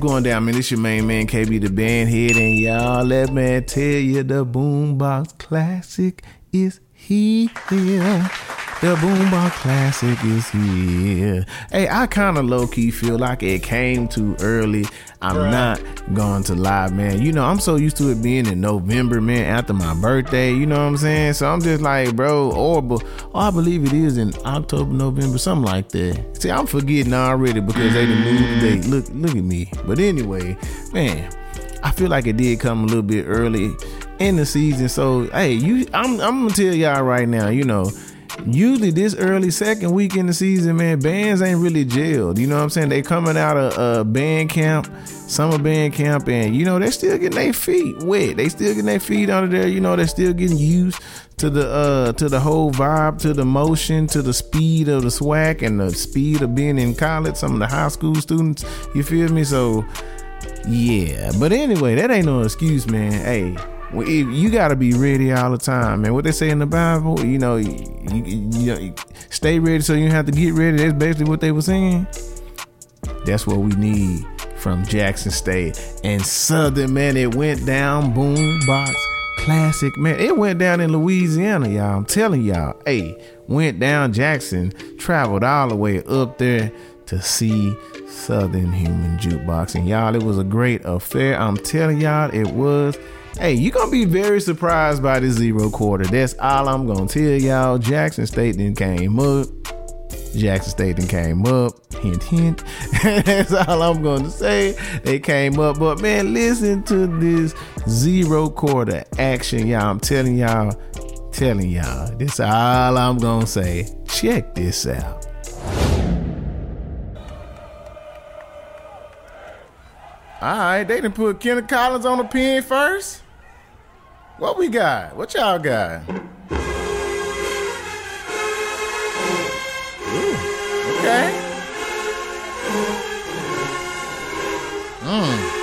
going down, man? This your main man, KB the band head, and y'all let me tell you the Boombox Classic is here. The Boombox Classic is here. Hey, I kind of low key feel like it came too early. I'm Bruh. not going to lie, man. You know, I'm so used to it being in November, man, after my birthday. You know what I'm saying? So I'm just like, bro, or, or I believe it is in October, November, something like that. See, I'm forgetting already because they moved the date. Look, look at me. But anyway, man, I feel like it did come a little bit early in the season. So hey, you, I'm, I'm gonna tell y'all right now. You know, usually this early second week in the season, man, bands ain't really jailed. You know what I'm saying? They coming out of uh, band camp, summer band camp, and you know they still getting their feet wet. They still getting their feet under there. You know they still getting used to the uh to the whole vibe, to the motion, to the speed of the swag and the speed of being in college. Some of the high school students, you feel me? So yeah, but anyway, that ain't no excuse, man. Hey, you gotta be ready all the time, man. What they say in the Bible, you know, you, you, you stay ready so you have to get ready. That's basically what they were saying. That's what we need from Jackson State and Southern, man. It went down, boom, box, classic, man. It went down in Louisiana, y'all. I'm telling y'all. Hey, went down Jackson, traveled all the way up there to see Southern Human Jukebox. And y'all, it was a great affair. I'm telling y'all, it was. Hey, you're gonna be very surprised by this zero quarter. That's all I'm gonna tell y'all. Jackson State then came up. Jackson State then came up. Hint, hint. That's all I'm going to say. They came up. But man, listen to this zero quarter action, y'all. I'm telling y'all, telling y'all. This all I'm to say. Check this out. All right, they didn't put Kenneth Collins on the pin first. What we got? What y'all got? Okay. Mm.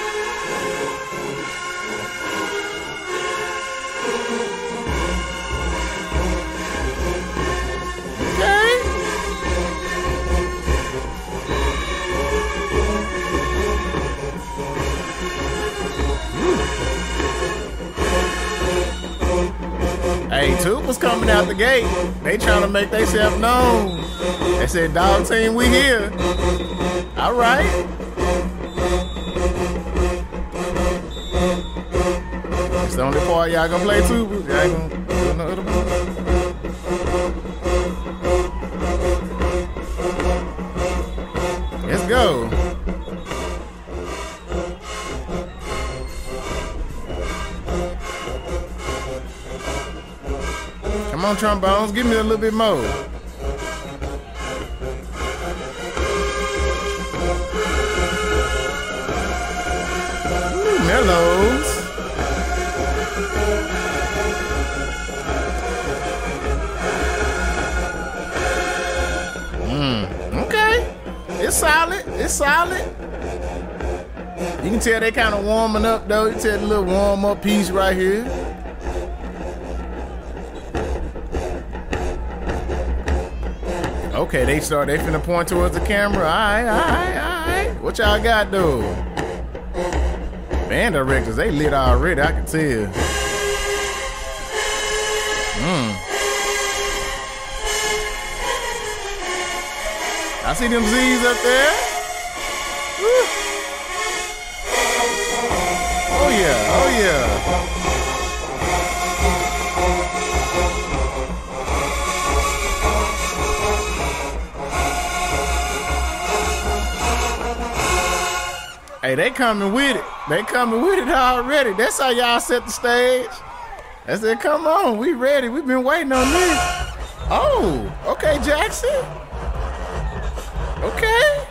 Gate. They trying to make themselves known. They said, dog team, we here. All right. It's the only part y'all gonna play Tuba. On, trombones, give me a little bit more. Ooh, mellows. Mm, okay. It's solid. It's solid. You can tell they kind of warming up though. You tell the little warm up piece right here. Okay, they start. They finna point towards the camera. All right, all right, all right. What y'all got though? Band directors, they lit already. I can tell. Mm. I see them Z's up there. Hey, they coming with it. They coming with it already. That's how y'all set the stage. I said, come on, we ready. We've been waiting on this. Oh, okay, Jackson. Okay.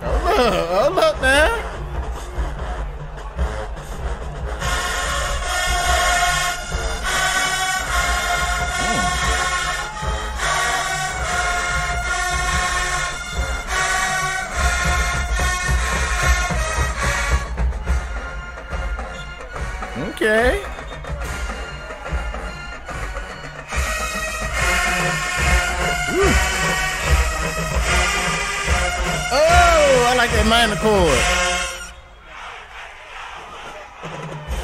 Hold up, hold up now. Okay. Oh, I like that minor chord.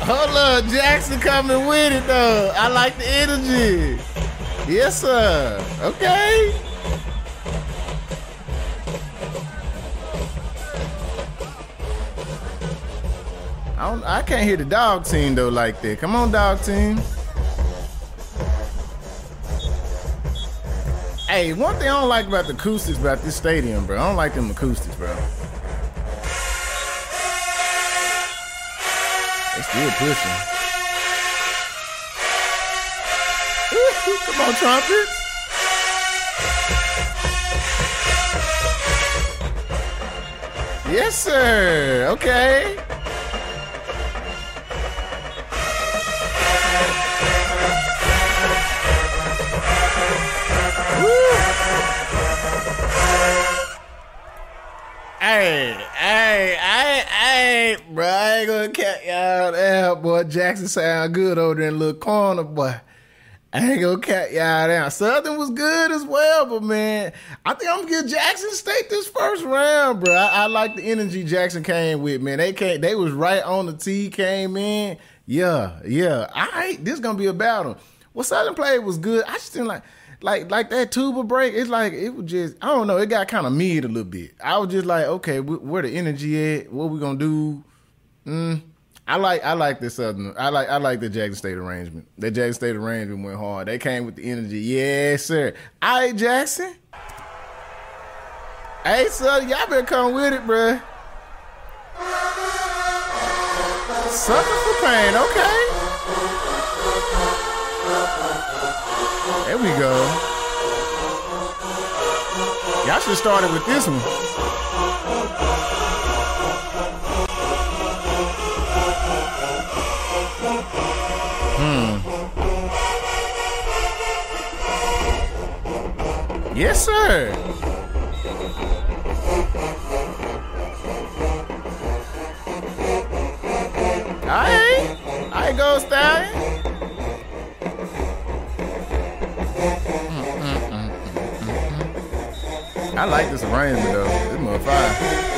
Hold up, Jackson coming with it though. I like the energy. Yes, sir. Okay. I, can't hear the dog team though like that. Come on, dog team. Hey, one thing I don't like about the acoustics about this stadium, bro. I don't like them acoustics, bro. They still pushing. Come on, trumpets. Yes, sir. Okay. Jackson sound good over there in little corner, boy. I ain't gonna cat y'all down. Southern was good as well, but man, I think I'm gonna give Jackson State this first round, bro. I, I like the energy Jackson came with, man. They came, they was right on the tee, came in. Yeah, yeah. All right, this gonna be a battle. What Southern played was good. I just didn't like like like that tuba break, it's like it was just I don't know. It got kind of mid a little bit. I was just like, okay, where the energy at? What we gonna do? Mm, I like I like this southern. I like I like the Jackson State arrangement. The Jackson State arrangement went hard. They came with the energy. Yes, sir. All right, Jackson. Hey, son, y'all better come with it, bruh. Sucker for pain, okay. There we go. Y'all should have started with this one. Yes, sir. Right. I go, Stallion. I like this arrangement though. This motherfucker fire.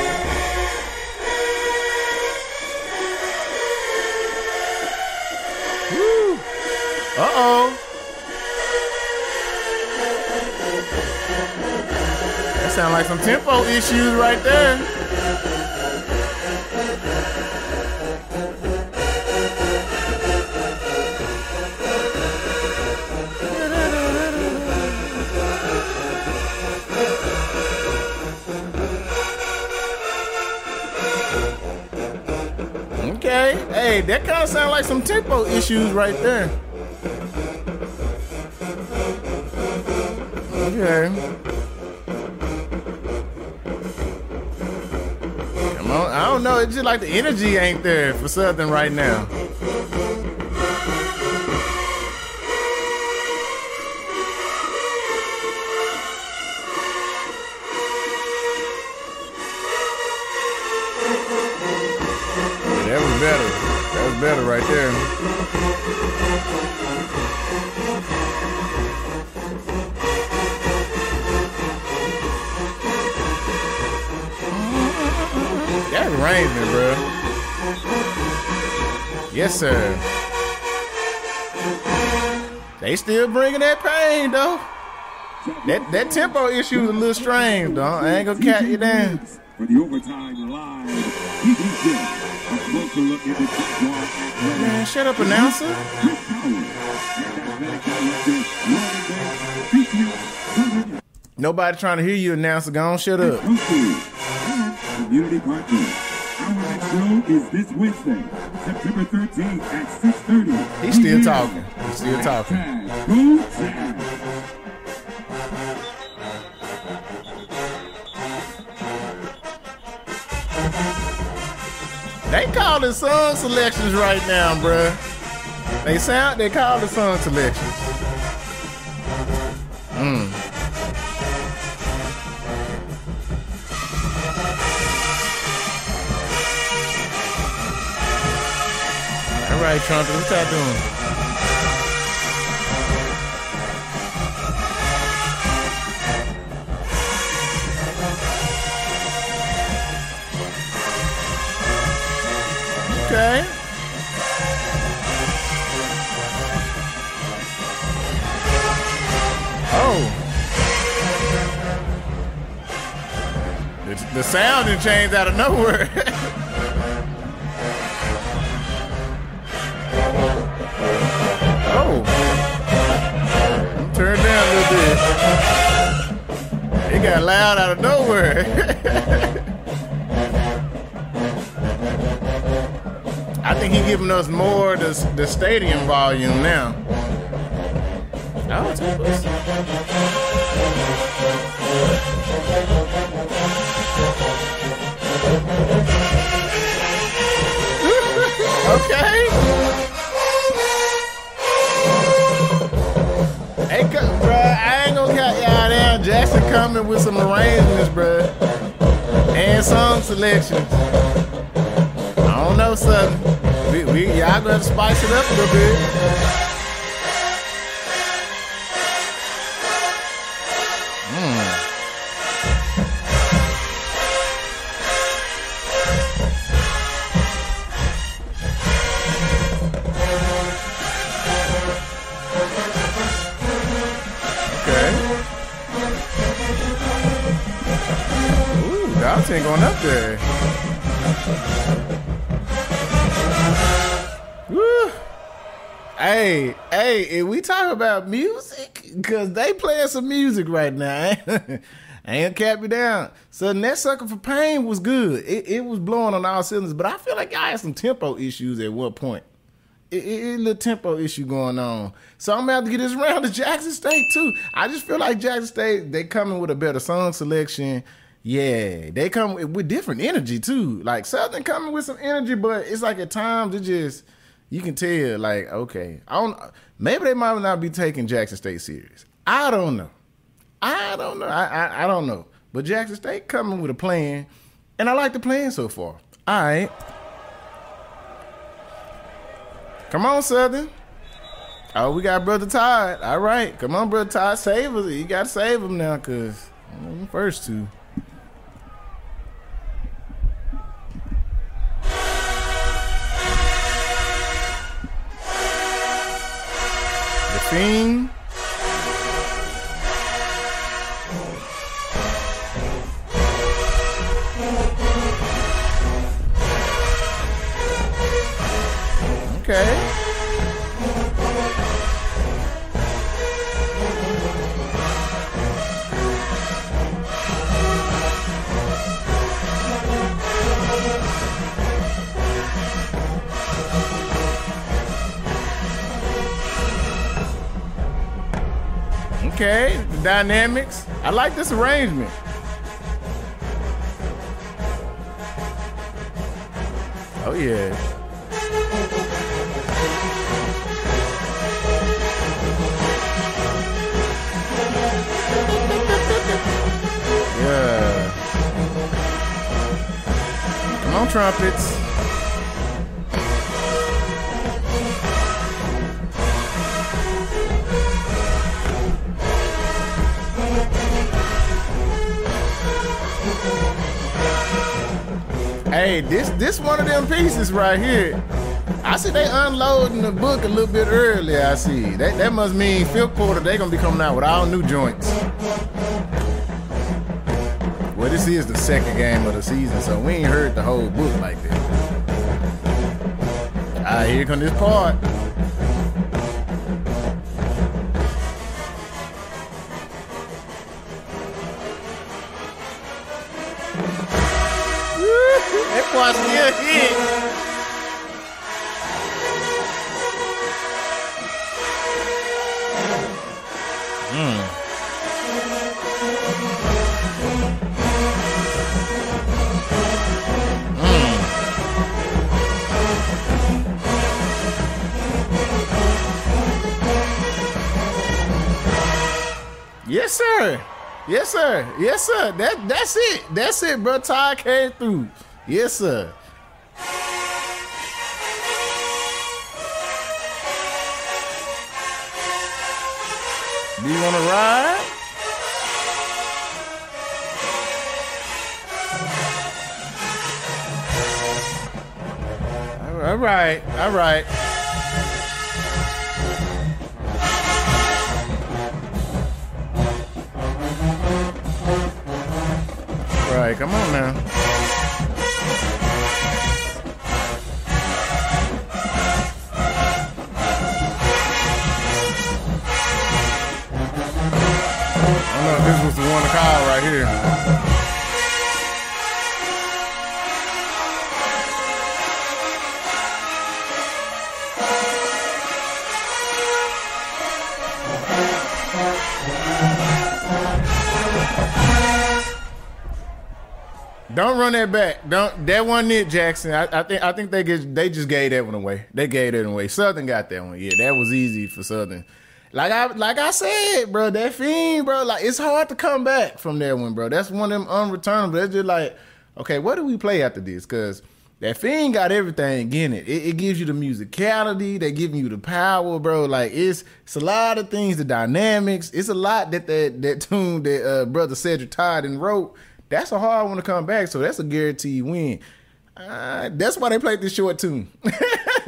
Uh oh. Sound like some tempo issues right there. Okay, hey, that kind of sound like some tempo issues right there. Okay. It's just like the energy ain't there for Southern right now. They still bringing that pain, though. That that tempo issue is a little strange, though. I ain't gonna cat you down. For the overtime live, Man, shut up, announcer. Nobody trying to hear you, announcer. Go on, shut up. Community partner. Our next show is this Wednesday, September 13th at 6.30. He's still talking. He's still talking. They calling song selections right now, bruh. They sound they call the song selections. Mm. right, trumpet. What y'all doing? Okay. Oh. The, the sound didn't change out of nowhere. It got loud out of nowhere. I think he's giving us more the, the stadium volume now. Oh, it's okay. Coming with some arrangements, bro, and song selections. I don't know, son. We, we y'all gonna spice it up a little bit. Ain't going up there. Woo. Hey, hey, if we talk about music, cause they playing some music right now. I ain't cap you down. So that sucker for pain was good. It, it was blowing on all cylinders, but I feel like I had some tempo issues at one point. It, it, it, a little tempo issue going on. So I'm gonna have to get this round to Jackson State too. I just feel like Jackson State they coming with a better song selection yeah, they come with different energy too. Like Southern coming with some energy, but it's like at times it just you can tell like okay, I don't. Maybe they might not be taking Jackson State serious. I don't know. I don't know. I I, I don't know. But Jackson State coming with a plan, and I like the plan so far. All right, come on, Southern. Oh, we got brother Todd. All right, come on, brother Todd, save us. You got to save him now, cause mm, first two. Thing. I like this arrangement. Oh yeah. Yeah. Come on, trumpets. Hey, this this one of them pieces right here. I see they unloading the book a little bit early. I see that that must mean fifth quarter they gonna be coming out with all new joints. Well, this is the second game of the season, so we ain't heard the whole book like this. All right, here come this part. Yes, sir. Yes, sir. Yes, sir. That that's it. That's it, bro. Ty came through. Yes, sir. Do you want to ride? All All right. All right. Right. Come on now. I don't know if this was the one to call right here. Don't run that back. Don't that one Nick Jackson. I, I think I think they get they just gave that one away. They gave that away. Southern got that one. Yeah, that was easy for Southern. Like I like I said, bro, that fiend, bro, like it's hard to come back from that one, bro. That's one of them unreturnable. That's just like, okay, what do we play after this? Cause that fiend got everything in it. It, it gives you the musicality, they giving you the power, bro. Like it's it's a lot of things, the dynamics. It's a lot that that that tune that uh, brother Cedric Todd and wrote. That's a hard one to come back. So that's a guaranteed win. Uh, that's why they played this short tune.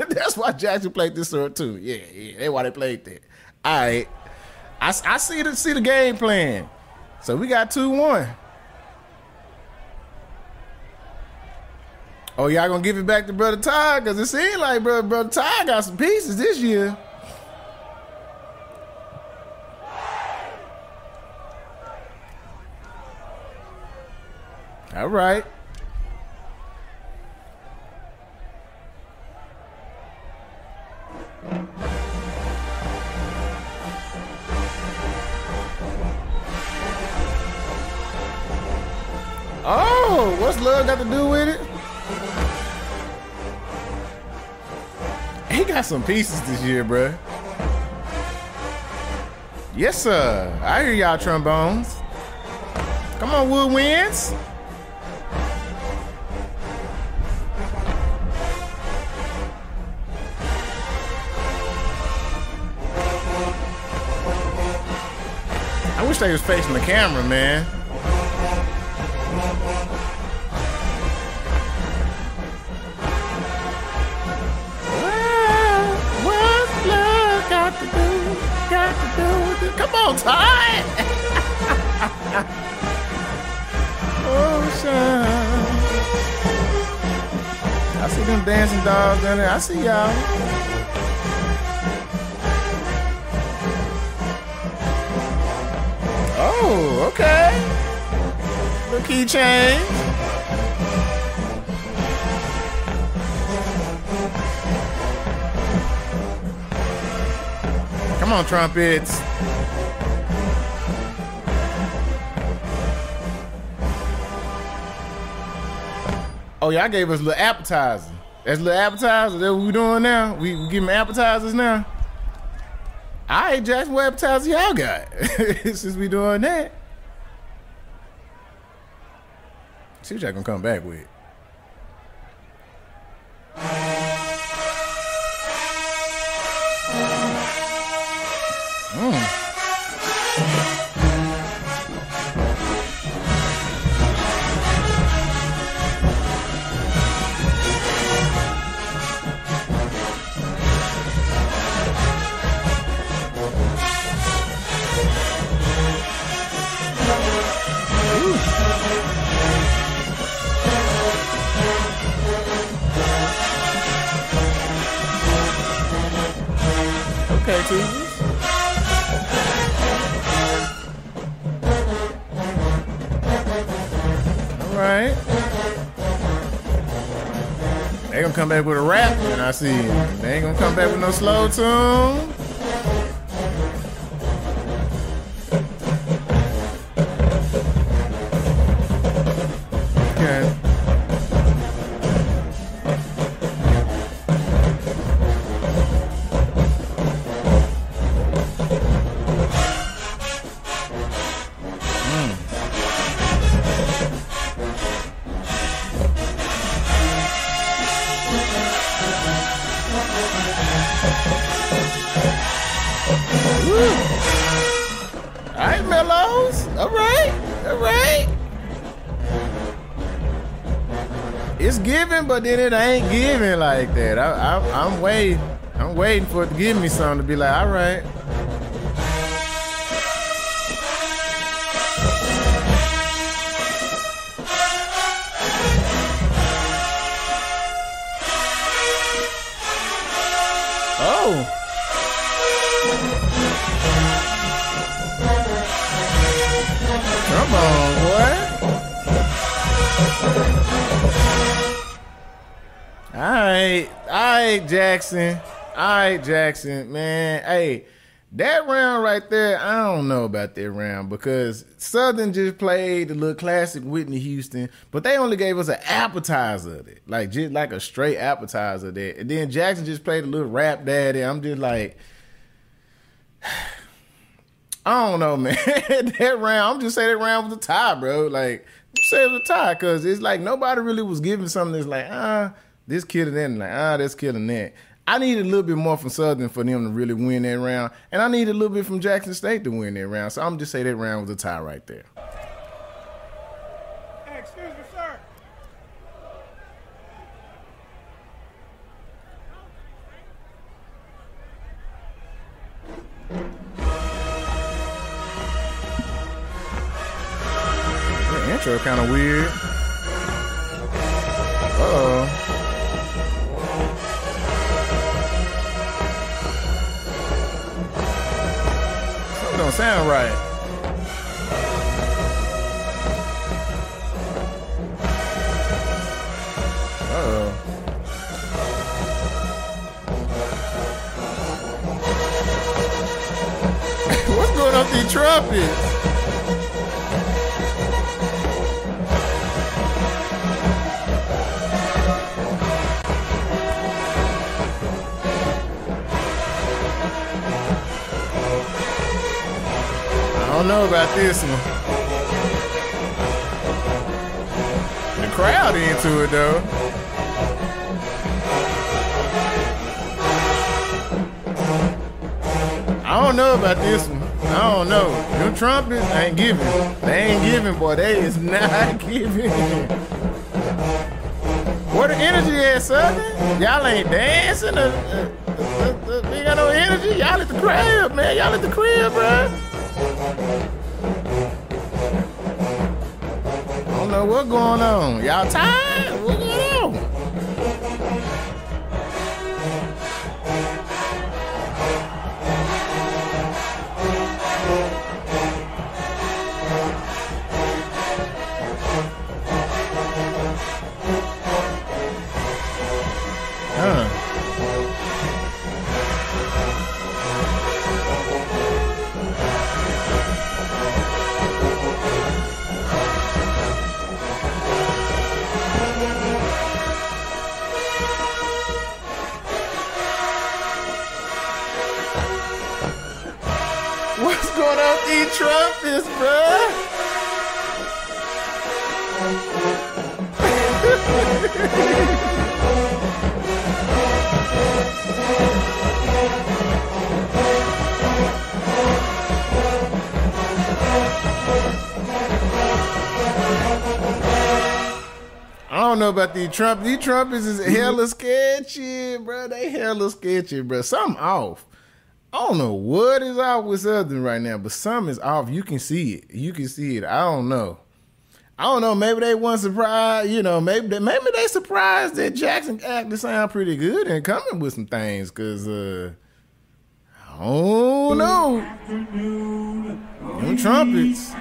that's why Jackson played this short tune. Yeah, yeah, that's why they played that. All right, I, I see the see the game plan. So we got two one. Oh, y'all gonna give it back to Brother Todd? Cause it seems like Brother Brother Todd got some pieces this year. All right. Oh, what's love got to do with it? He got some pieces this year, bruh. Yes, sir. I hear y'all trombones. Come on, Woodwinds. Wish they was facing the camera, man. Well, what's love got to do? Got to do? Come on, Todd. Ocean. Oh, I see them Dancing Dolls down there. I see y'all. Okay. The keychain. Come on, trumpets. Oh I gave us a little appetizer. That's a little appetizer. That's what we doing now. We, we giving appetizers now. All right, Jackson, what appetizer y'all got? Since we doing that. See what y'all gonna come back with. All right. They gonna come back with a rap, and I see they ain't gonna come back with no slow tune. But then it ain't giving like that. I, I, I'm waiting. I'm waiting for it to give me something to be like, all right. Jackson. All right, Jackson, man. Hey, that round right there, I don't know about that round because Southern just played the little classic Whitney Houston, but they only gave us an appetizer of it, like just like a straight appetizer of that. And then Jackson just played a little rap daddy. I'm just like, I don't know, man. that round, I'm just saying that round was a tie, bro. Like, say it was a tie because it's like nobody really was giving something that's like, ah, this killing that, and like, ah, that's killing that. I need a little bit more from Southern for them to really win that round, and I need a little bit from Jackson State to win that round. So I'm just say that round was a tie right there. Hey, excuse me, sir. The intro kind of weird. Sound right. Uh oh. What's going on with these trumpets? Don't know about this one. The crowd into it though. I don't know about this one. I don't know. Them trumpets ain't giving. They ain't giving, boy. They is not giving. Where the energy at, Southern? Y'all ain't dancing. Uh, uh, uh, uh, we got no energy. Y'all at the crib, man. Y'all at the crib, bro. Know what's going on. Y'all tired? These trumpets, bruh? I don't know about these Trump. These Trumpets is hella sketchy, bro. They hella sketchy, bro. Something off. I don't know what is off with Southern right now, but something is off. You can see it. You can see it. I don't know. I don't know. Maybe they weren't surprised. You know, maybe they, maybe they surprised that Jackson actually sound pretty good and coming with some things. Cause uh, I don't know. Them trumpets.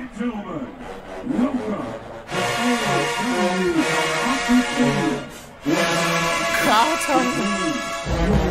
Gentlemen,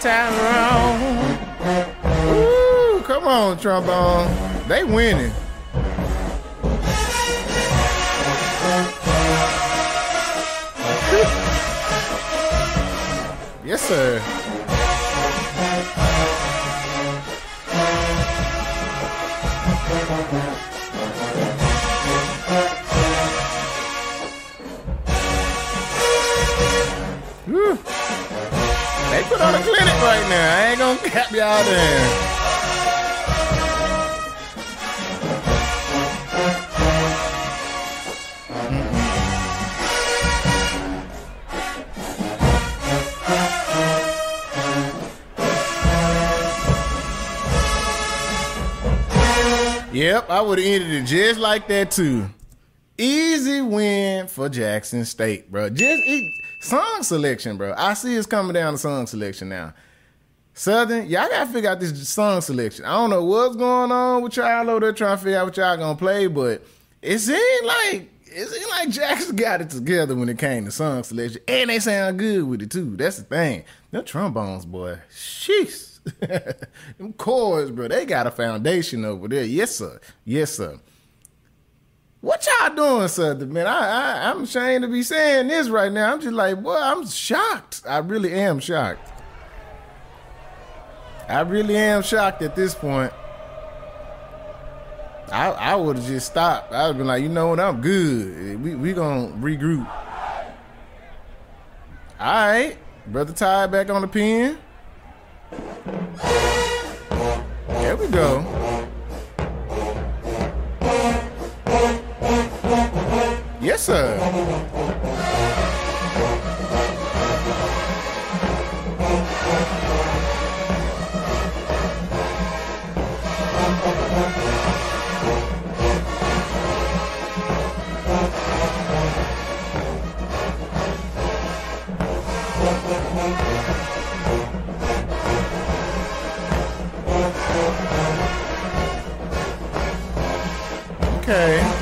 Tyrone. Ooh, come on, trombone. They winning. Whew. They put on a clinic right now. I ain't gonna cap y'all there. I would have ended it just like that too. Easy win for Jackson State, bro. Just song selection, bro. I see it's coming down to song selection now. Southern, y'all gotta figure out this song selection. I don't know what's going on with y'all over there trying to figure out what y'all gonna play, but it seemed like it seemed like Jackson got it together when it came to song selection, and they sound good with it too. That's the thing. Them trombones, boy, sheesh. Them chords, bro, they got a foundation over there. Yes, sir. Yes, sir. What y'all doing, Southern man? I, I I'm ashamed to be saying this right now. I'm just like, boy, I'm shocked. I really am shocked. I really am shocked at this point. I I would have just stopped. I would have been like, you know what, I'm good. We we gonna regroup. All right, brother Ty back on the pen. There we go. Yes, sir. Okay.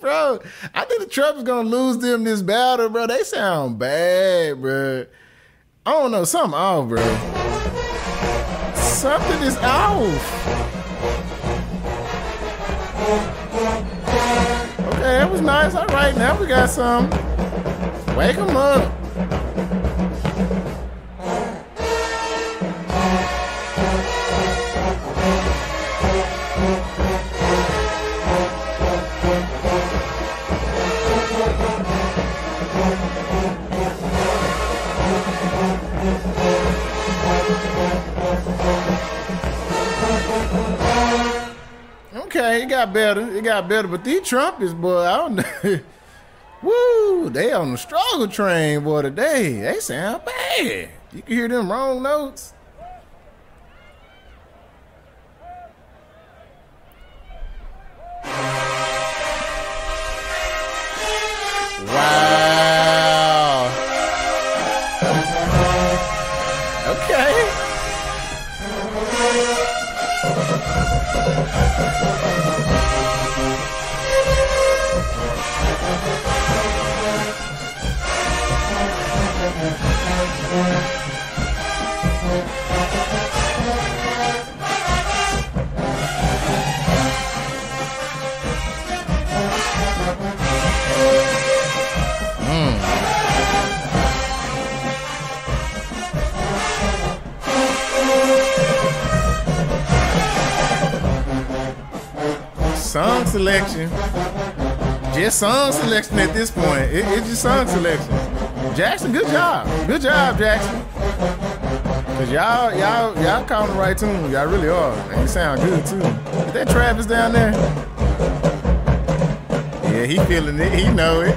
Bro? I think the trumpets gonna lose them this battle, bro. They sound bad, bro. I don't know, something off, bro. Something is off. Okay, that was nice. All right, now we got some. Wake them up. Okay, it got better. It got better. But these trumpets, boy, I don't know. Woo, they on the struggle train, boy, today. They sound bad. You can hear them wrong notes. Wow. Song selection. Just song selection at this point. It- it's just song selection. Jackson, good job. Good job, Jackson. Cause y'all, y'all, y'all calling the right tune. Y'all really are. And you sound good too. Is that Travis down there? Yeah, he feeling it. He know it.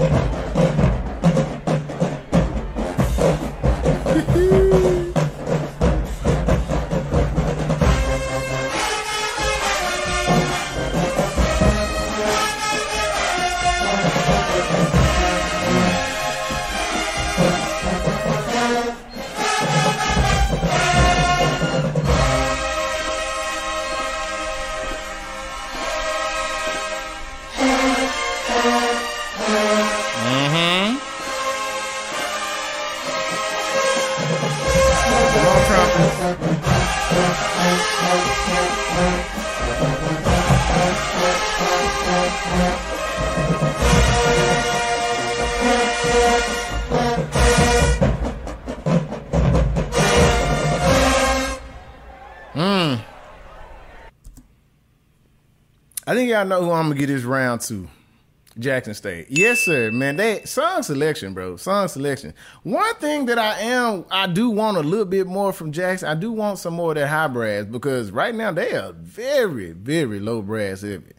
Y'all know who I'm gonna get this round to. Jackson State. Yes, sir, man. They song selection, bro. Song selection. One thing that I am, I do want a little bit more from Jackson. I do want some more of that high brass because right now they are very, very low brass heavy.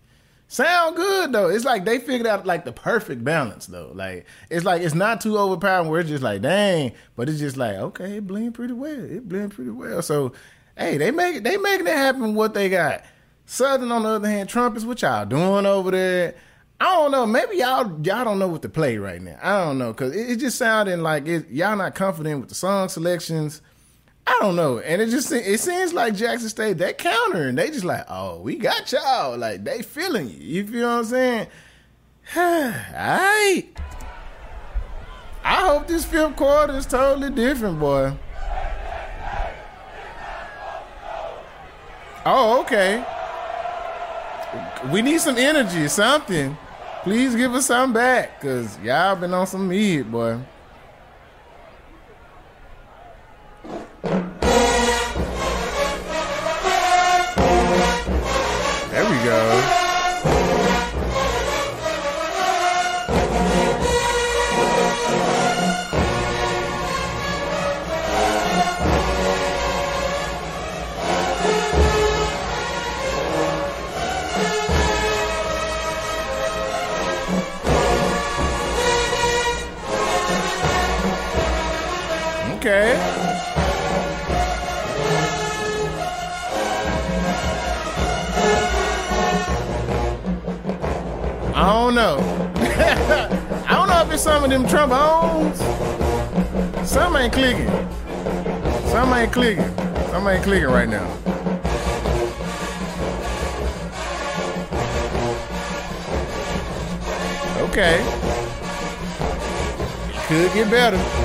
Sound good though. It's like they figured out like the perfect balance though. Like it's like it's not too overpowering where it's just like dang, but it's just like okay, it blend pretty well. It blend pretty well. So hey, they make they making it happen. What they got. Southern on the other hand, trumpets. What y'all doing over there? I don't know. Maybe y'all y'all don't know what to play right now. I don't know because it, it, just sounding like it, y'all not confident with the song selections. I don't know, and it just it seems like Jackson State they counter and They just like, oh, we got y'all. Like they feeling you. You feel what I'm saying? Right. I hope this fifth quarter is totally different, boy. Oh, okay. We need some energy, something. Please give us some back, cause y'all been on some meat, boy. There we go. Some of them trombones. Some ain't clicking. Some ain't clicking. Some ain't clicking right now. Okay. Could get better.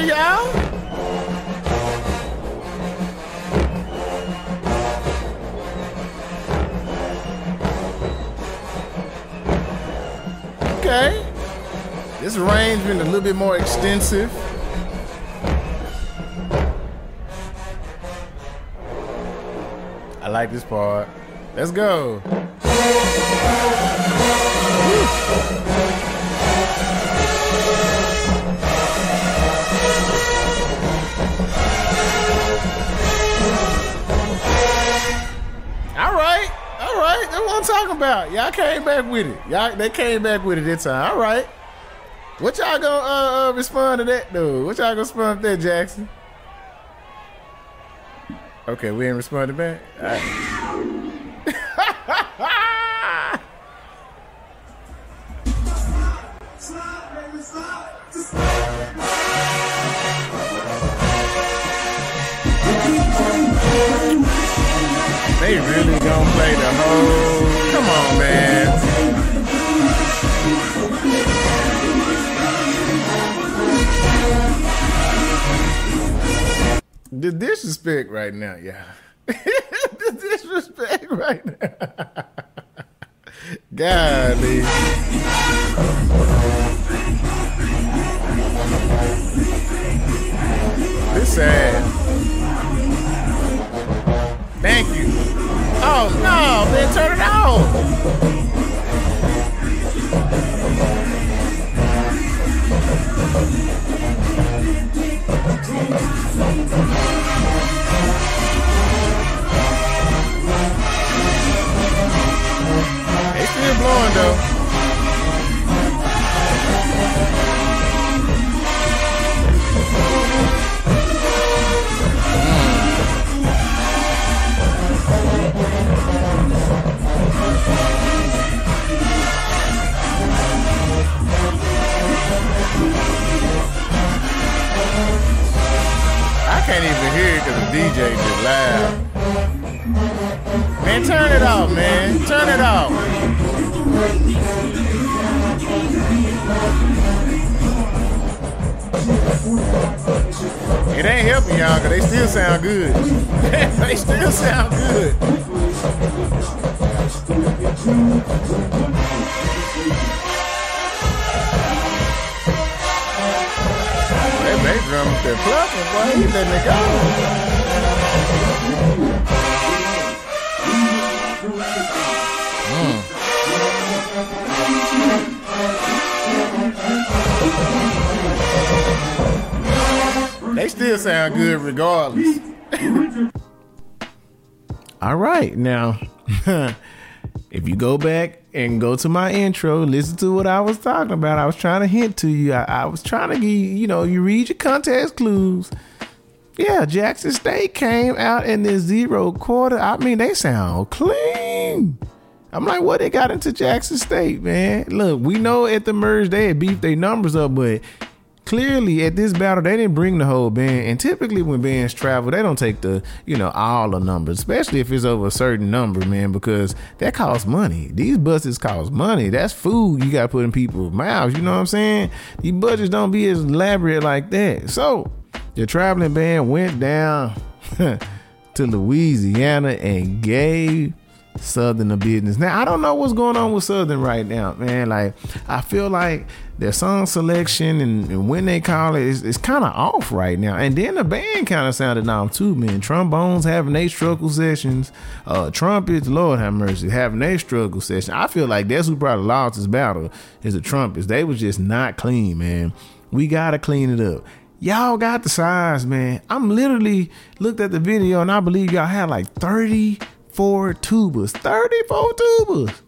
Here, y'all? Okay. This arrangement a little bit more extensive. I like this part. Let's go. I'm talking about. Y'all came back with it. Y'all they came back with it this time. All right. What y'all gonna uh, uh, respond to that though? What y'all gonna respond to that, Jackson? Okay, we ain't responding back. Disrespect right now, yeah. the disrespect right now. Golly. This sad. Thank you. Oh no, man, turn it off. going though. I can't even hear it because the DJ just loud. Man, turn it off, man. Turn it off. It ain't helping y'all because they still sound good. they still sound good. That bass drum with that plucking, boy, he letting it go. They still sound good regardless. All right, now, if you go back and go to my intro, listen to what I was talking about. I was trying to hint to you. I, I was trying to give you, you know, you read your contest clues. Yeah, Jackson State came out in this zero quarter. I mean, they sound clean. I'm like, what they got into Jackson State, man? Look, we know at the merge they had beefed their numbers up, but clearly at this battle they didn't bring the whole band. And typically when bands travel, they don't take the, you know, all the numbers, especially if it's over a certain number, man, because that costs money. These buses cost money. That's food you got to put in people's mouths. You know what I'm saying? These budgets don't be as elaborate like that. So the traveling band went down to Louisiana and gave Southern a business. Now I don't know what's going on with Southern right now, man. Like I feel like their song selection and, and when they call it is, is kind of off right now. And then the band kind of sounded off too, man. Trombones having their struggle sessions, uh, trumpets, Lord have mercy, having their struggle session. I feel like that's who probably lost this battle is the trumpets. They was just not clean, man. We gotta clean it up. Y'all got the size, man. I'm literally looked at the video and I believe y'all had like 34 tubas. 34 tubas.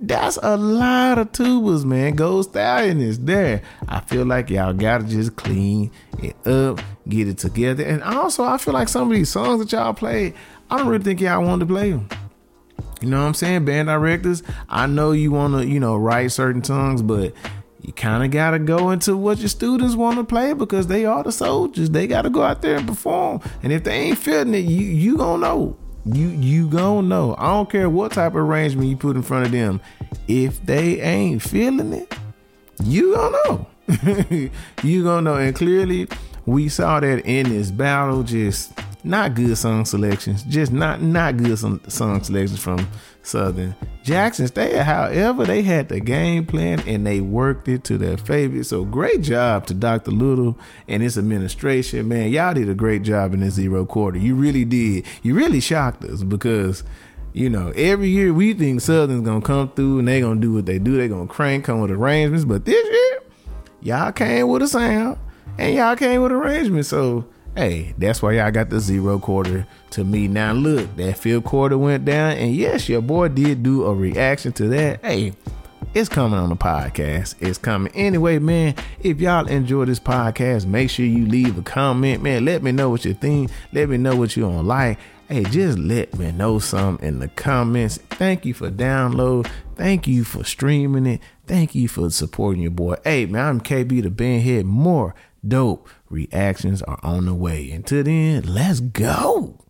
That's a lot of tubas, man. Gold Stallion is there. I feel like y'all gotta just clean it up, get it together. And also, I feel like some of these songs that y'all played, I don't really think y'all wanted to play them. You know what I'm saying? Band directors, I know you want to, you know, write certain songs, but you kind of got to go into what your students want to play because they are the soldiers. They got to go out there and perform. And if they ain't feeling it, you you gonna know. You you gonna know. I don't care what type of arrangement you put in front of them. If they ain't feeling it, you gonna know. you gonna know. And clearly, we saw that in this battle. Just not good song selections. Just not not good song, selections from Southern Jackson State. However, they had the game plan and they worked it to their favor. So great job to Dr. Little and his administration. Man, y'all did a great job in this zero quarter. You really did. You really shocked us because you know, every year we think Southern's gonna come through and they gonna do what they do. they gonna crank, come with arrangements. But this year, y'all came with a sound and y'all came with arrangements. So hey, that's why y'all got the zero quarter to me. Now look, that fifth quarter went down, and yes, your boy did do a reaction to that. Hey, it's coming on the podcast. It's coming. Anyway, man, if y'all enjoy this podcast, make sure you leave a comment, man. Let me know what you think. Let me know what you don't like. Hey, just let me know something in the comments. Thank you for download. Thank you for streaming it. Thank you for supporting your boy. Hey, man, I'm KB the band head. More dope reactions are on the way. Until then, let's go.